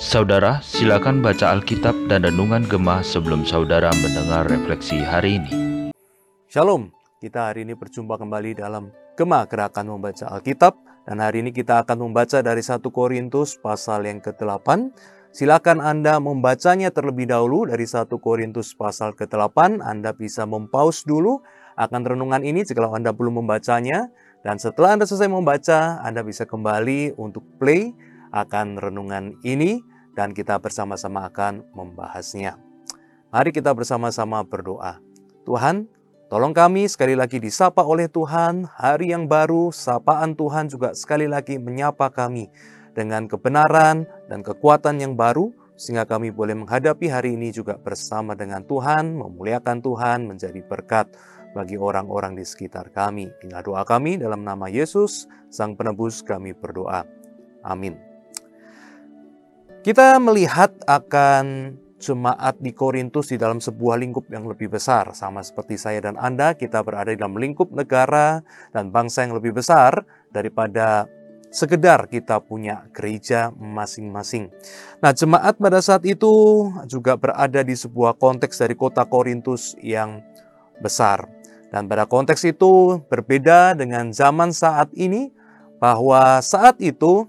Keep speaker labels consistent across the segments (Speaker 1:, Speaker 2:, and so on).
Speaker 1: Saudara, silakan baca Alkitab dan Renungan Gemah sebelum saudara mendengar refleksi hari ini.
Speaker 2: Shalom, kita hari ini berjumpa kembali dalam Gemah Gerakan Membaca Alkitab dan hari ini kita akan membaca dari 1 Korintus pasal yang ke-8. Silakan Anda membacanya terlebih dahulu dari 1 Korintus pasal ke-8. Anda bisa mempause dulu akan renungan ini jika Anda belum membacanya dan setelah Anda selesai membaca, Anda bisa kembali untuk play akan renungan ini dan kita bersama-sama akan membahasnya. Mari kita bersama-sama berdoa. Tuhan, tolong kami sekali lagi disapa oleh Tuhan, hari yang baru, sapaan Tuhan juga sekali lagi menyapa kami dengan kebenaran dan kekuatan yang baru, sehingga kami boleh menghadapi hari ini juga bersama dengan Tuhan, memuliakan Tuhan, menjadi berkat bagi orang-orang di sekitar kami. Inilah doa kami dalam nama Yesus, Sang Penebus kami berdoa. Amin. Kita melihat akan jemaat di Korintus di dalam sebuah lingkup yang lebih besar. Sama seperti saya dan Anda, kita berada dalam lingkup negara dan bangsa yang lebih besar daripada sekedar kita punya gereja masing-masing. Nah, jemaat pada saat itu juga berada di sebuah konteks dari kota Korintus yang besar. Dan pada konteks itu berbeda dengan zaman saat ini, bahwa saat itu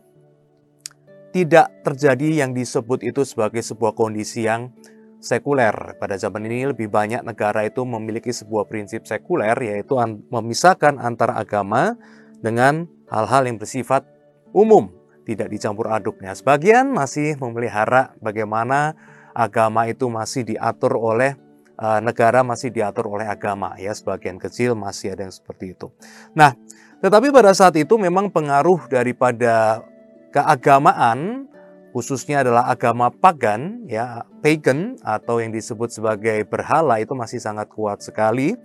Speaker 2: tidak terjadi yang disebut itu sebagai sebuah kondisi yang sekuler. Pada zaman ini lebih banyak negara itu memiliki sebuah prinsip sekuler yaitu memisahkan antara agama dengan hal-hal yang bersifat umum, tidak dicampur aduknya. Sebagian masih memelihara bagaimana agama itu masih diatur oleh negara masih diatur oleh agama ya sebagian kecil masih ada yang seperti itu. Nah, tetapi pada saat itu memang pengaruh daripada keagamaan khususnya adalah agama pagan ya pagan atau yang disebut sebagai berhala itu masih sangat kuat sekali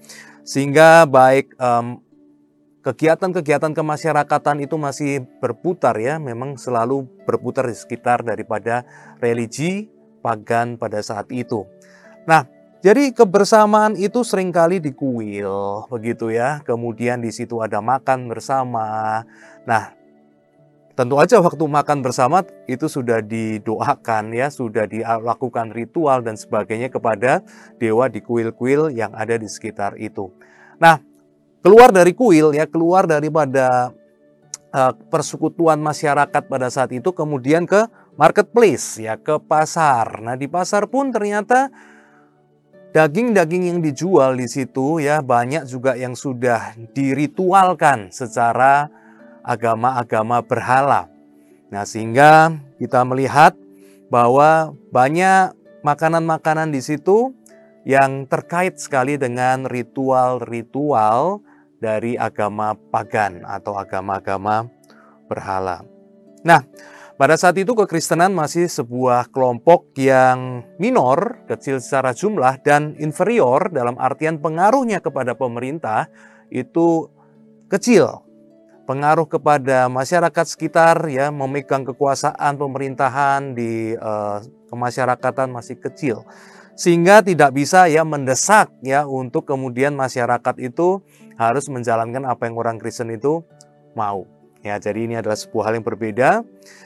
Speaker 2: sehingga baik um, kegiatan-kegiatan kemasyarakatan itu masih berputar ya memang selalu berputar di sekitar daripada religi pagan pada saat itu. Nah, jadi kebersamaan itu sering kali dikuil begitu ya. Kemudian di situ ada makan bersama. Nah, Tentu aja waktu makan bersama itu sudah didoakan ya, sudah dilakukan ritual dan sebagainya kepada dewa di kuil-kuil yang ada di sekitar itu. Nah, keluar dari kuil ya, keluar daripada uh, persekutuan masyarakat pada saat itu kemudian ke marketplace ya, ke pasar. Nah, di pasar pun ternyata daging-daging yang dijual di situ ya banyak juga yang sudah diritualkan secara agama-agama berhala. Nah, sehingga kita melihat bahwa banyak makanan-makanan di situ yang terkait sekali dengan ritual-ritual dari agama pagan atau agama-agama berhala. Nah, pada saat itu kekristenan masih sebuah kelompok yang minor, kecil secara jumlah dan inferior dalam artian pengaruhnya kepada pemerintah itu kecil. Pengaruh kepada masyarakat sekitar ya memegang kekuasaan pemerintahan di uh, kemasyarakatan masih kecil. Sehingga tidak bisa ya mendesak ya untuk kemudian masyarakat itu harus menjalankan apa yang orang Kristen itu mau ya jadi ini adalah sebuah hal yang berbeda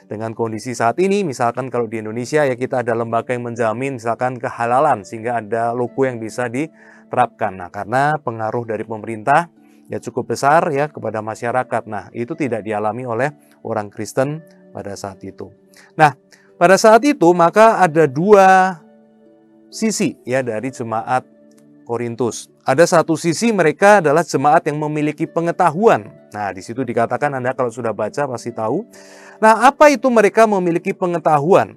Speaker 2: dengan kondisi saat ini misalkan kalau di Indonesia ya kita ada lembaga yang menjamin misalkan kehalalan sehingga ada logo yang bisa diterapkan nah karena pengaruh dari pemerintah ya cukup besar ya kepada masyarakat. Nah, itu tidak dialami oleh orang Kristen pada saat itu. Nah, pada saat itu maka ada dua sisi ya dari jemaat Korintus. Ada satu sisi mereka adalah jemaat yang memiliki pengetahuan. Nah, di situ dikatakan Anda kalau sudah baca pasti tahu. Nah, apa itu mereka memiliki pengetahuan?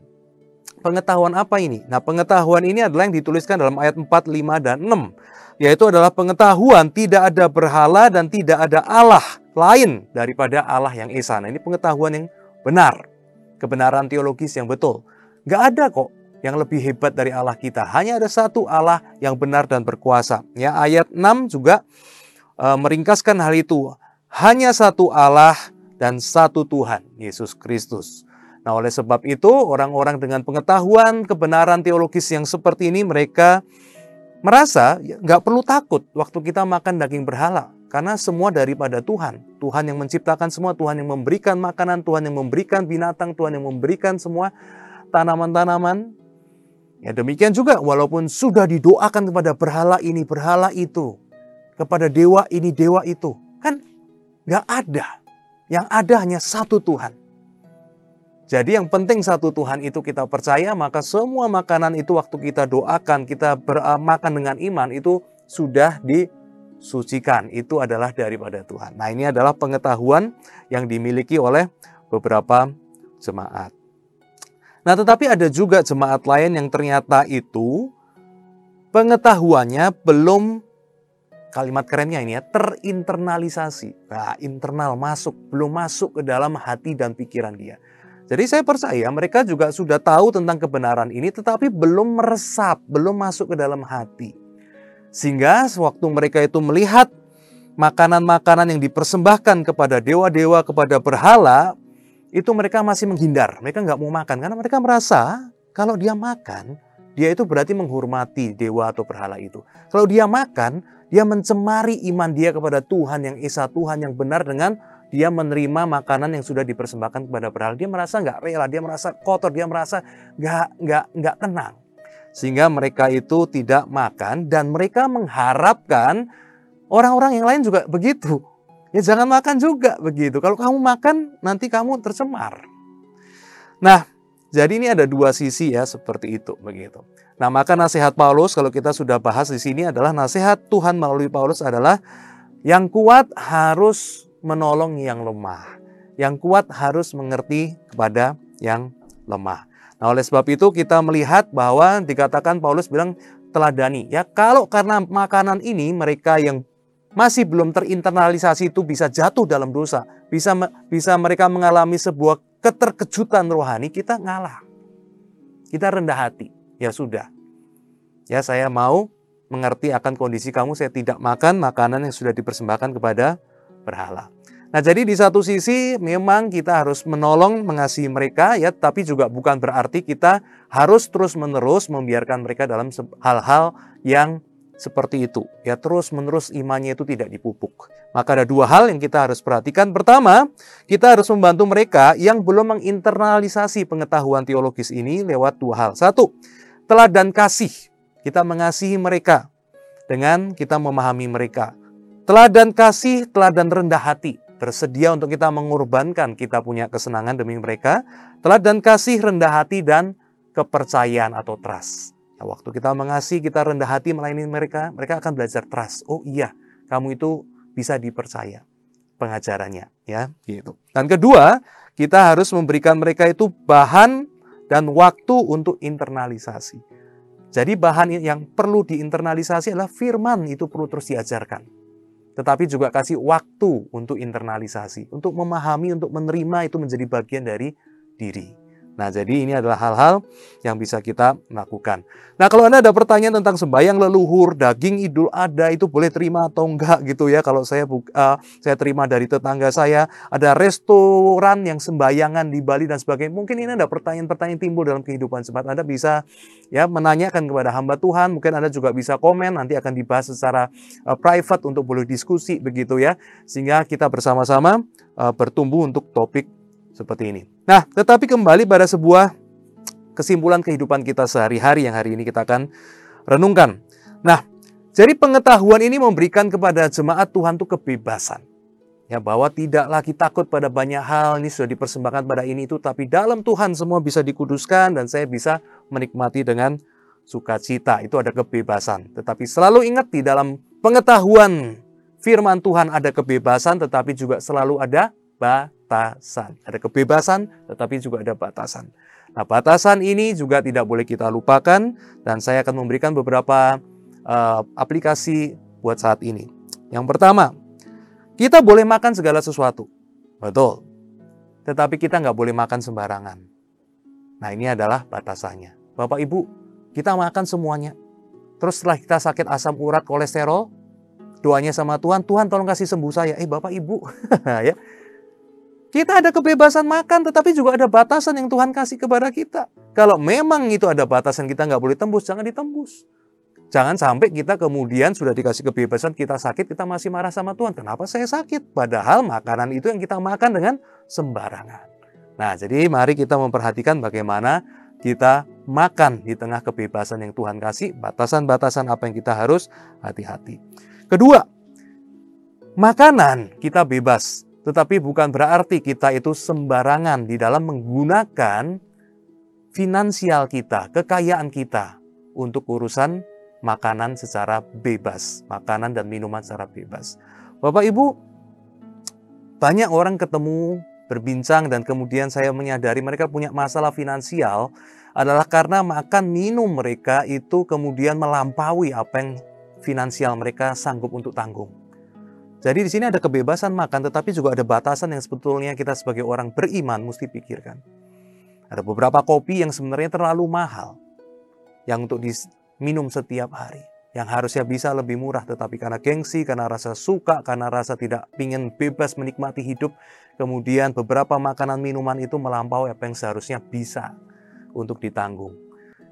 Speaker 2: Pengetahuan apa ini? Nah, pengetahuan ini adalah yang dituliskan dalam ayat 4, 5, dan 6 yaitu adalah pengetahuan tidak ada berhala dan tidak ada Allah lain daripada Allah yang Esa. Nah, ini pengetahuan yang benar, kebenaran teologis yang betul. Gak ada kok yang lebih hebat dari Allah kita. Hanya ada satu Allah yang benar dan berkuasa. Ya, ayat 6 juga e, meringkaskan hal itu. Hanya satu Allah dan satu Tuhan, Yesus Kristus. Nah, oleh sebab itu, orang-orang dengan pengetahuan kebenaran teologis yang seperti ini, mereka merasa nggak perlu takut waktu kita makan daging berhala. Karena semua daripada Tuhan. Tuhan yang menciptakan semua, Tuhan yang memberikan makanan, Tuhan yang memberikan binatang, Tuhan yang memberikan semua tanaman-tanaman. Ya demikian juga walaupun sudah didoakan kepada berhala ini, berhala itu, kepada dewa ini, dewa itu. Kan nggak ada. Yang ada hanya satu Tuhan. Jadi yang penting satu Tuhan itu kita percaya, maka semua makanan itu waktu kita doakan, kita bermakan dengan iman itu sudah di sucikan itu adalah daripada Tuhan. Nah, ini adalah pengetahuan yang dimiliki oleh beberapa jemaat. Nah, tetapi ada juga jemaat lain yang ternyata itu pengetahuannya belum kalimat kerennya ini ya, terinternalisasi. Nah, internal masuk, belum masuk ke dalam hati dan pikiran dia. Jadi saya percaya mereka juga sudah tahu tentang kebenaran ini tetapi belum meresap, belum masuk ke dalam hati. Sehingga sewaktu mereka itu melihat makanan-makanan yang dipersembahkan kepada dewa-dewa, kepada berhala, itu mereka masih menghindar. Mereka nggak mau makan karena mereka merasa kalau dia makan, dia itu berarti menghormati dewa atau berhala itu. Kalau dia makan, dia mencemari iman dia kepada Tuhan yang Esa, Tuhan yang benar dengan dia menerima makanan yang sudah dipersembahkan kepada berhala. Dia merasa nggak rela, dia merasa kotor, dia merasa nggak nggak nggak tenang sehingga mereka itu tidak makan dan mereka mengharapkan orang-orang yang lain juga begitu. Ya jangan makan juga begitu. Kalau kamu makan nanti kamu tercemar. Nah, jadi ini ada dua sisi ya seperti itu begitu. Nah, maka nasihat Paulus kalau kita sudah bahas di sini adalah nasihat Tuhan melalui Paulus adalah yang kuat harus menolong yang lemah. Yang kuat harus mengerti kepada yang lemah. Nah, oleh sebab itu kita melihat bahwa dikatakan Paulus bilang teladani. Ya, kalau karena makanan ini mereka yang masih belum terinternalisasi itu bisa jatuh dalam dosa, bisa bisa mereka mengalami sebuah keterkejutan rohani, kita ngalah. Kita rendah hati. Ya sudah. Ya, saya mau mengerti akan kondisi kamu, saya tidak makan makanan yang sudah dipersembahkan kepada berhala. Nah, jadi di satu sisi memang kita harus menolong, mengasihi mereka ya, tapi juga bukan berarti kita harus terus-menerus membiarkan mereka dalam hal-hal yang seperti itu. Ya, terus-menerus imannya itu tidak dipupuk. Maka ada dua hal yang kita harus perhatikan. Pertama, kita harus membantu mereka yang belum menginternalisasi pengetahuan teologis ini lewat dua hal. Satu, teladan kasih. Kita mengasihi mereka dengan kita memahami mereka. Teladan kasih, teladan rendah hati bersedia untuk kita mengorbankan kita punya kesenangan demi mereka, teladan kasih, rendah hati, dan kepercayaan atau trust. Nah, waktu kita mengasihi, kita rendah hati melayani mereka, mereka akan belajar trust. Oh iya, kamu itu bisa dipercaya pengajarannya, ya, gitu. Dan kedua, kita harus memberikan mereka itu bahan dan waktu untuk internalisasi. Jadi bahan yang perlu diinternalisasi adalah firman itu perlu terus diajarkan tetapi juga kasih waktu untuk internalisasi, untuk memahami, untuk menerima itu menjadi bagian dari diri. Nah, jadi ini adalah hal-hal yang bisa kita lakukan. Nah, kalau Anda ada pertanyaan tentang sembahyang leluhur, daging idul ada itu boleh terima atau enggak gitu ya. Kalau saya uh, saya terima dari tetangga saya, ada restoran yang sembayangan di Bali dan sebagainya. Mungkin ini ada pertanyaan-pertanyaan timbul dalam kehidupan sempat Anda bisa ya menanyakan kepada hamba Tuhan. Mungkin Anda juga bisa komen, nanti akan dibahas secara uh, private untuk boleh diskusi begitu ya. Sehingga kita bersama-sama uh, bertumbuh untuk topik seperti ini. Nah, tetapi kembali pada sebuah kesimpulan kehidupan kita sehari-hari yang hari ini kita akan renungkan. Nah, jadi pengetahuan ini memberikan kepada jemaat Tuhan itu kebebasan. Ya, bahwa tidak lagi takut pada banyak hal, ini sudah dipersembahkan pada ini itu, tapi dalam Tuhan semua bisa dikuduskan dan saya bisa menikmati dengan sukacita. Itu ada kebebasan. Tetapi selalu ingat di dalam pengetahuan firman Tuhan ada kebebasan, tetapi juga selalu ada batasan. Ada kebebasan, tetapi juga ada batasan. Nah, batasan ini juga tidak boleh kita lupakan, dan saya akan memberikan beberapa uh, aplikasi buat saat ini. Yang pertama, kita boleh makan segala sesuatu, betul, tetapi kita nggak boleh makan sembarangan. Nah, ini adalah batasannya. Bapak Ibu, kita makan semuanya. Terus setelah kita sakit asam urat, kolesterol, doanya sama Tuhan, Tuhan tolong kasih sembuh saya. Eh Bapak Ibu, ya kita ada kebebasan makan, tetapi juga ada batasan yang Tuhan kasih kepada kita. Kalau memang itu ada batasan kita nggak boleh tembus, jangan ditembus. Jangan sampai kita kemudian sudah dikasih kebebasan, kita sakit, kita masih marah sama Tuhan. Kenapa saya sakit? Padahal makanan itu yang kita makan dengan sembarangan. Nah, jadi mari kita memperhatikan bagaimana kita makan di tengah kebebasan yang Tuhan kasih, batasan-batasan apa yang kita harus hati-hati. Kedua, makanan kita bebas, tetapi bukan berarti kita itu sembarangan di dalam menggunakan finansial kita, kekayaan kita untuk urusan makanan secara bebas, makanan dan minuman secara bebas. Bapak Ibu, banyak orang ketemu, berbincang dan kemudian saya menyadari mereka punya masalah finansial adalah karena makan minum mereka itu kemudian melampaui apa yang finansial mereka sanggup untuk tanggung. Jadi di sini ada kebebasan makan tetapi juga ada batasan yang sebetulnya kita sebagai orang beriman mesti pikirkan. Ada beberapa kopi yang sebenarnya terlalu mahal yang untuk minum setiap hari. Yang harusnya bisa lebih murah, tetapi karena gengsi, karena rasa suka, karena rasa tidak ingin bebas menikmati hidup, kemudian beberapa makanan minuman itu melampaui apa yang seharusnya bisa untuk ditanggung.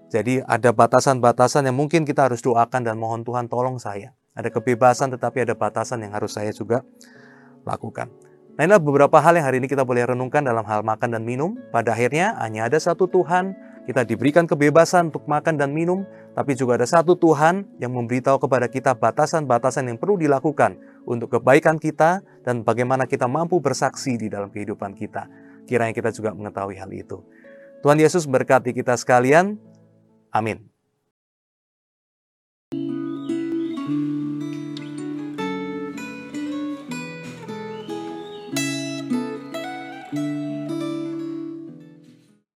Speaker 2: Jadi ada batasan-batasan yang mungkin kita harus doakan dan mohon Tuhan tolong saya. Ada kebebasan tetapi ada batasan yang harus saya juga lakukan. Nah inilah beberapa hal yang hari ini kita boleh renungkan dalam hal makan dan minum. Pada akhirnya hanya ada satu Tuhan, kita diberikan kebebasan untuk makan dan minum, tapi juga ada satu Tuhan yang memberitahu kepada kita batasan-batasan yang perlu dilakukan untuk kebaikan kita dan bagaimana kita mampu bersaksi di dalam kehidupan kita. Kiranya kita juga mengetahui hal itu. Tuhan Yesus berkati kita sekalian. Amin.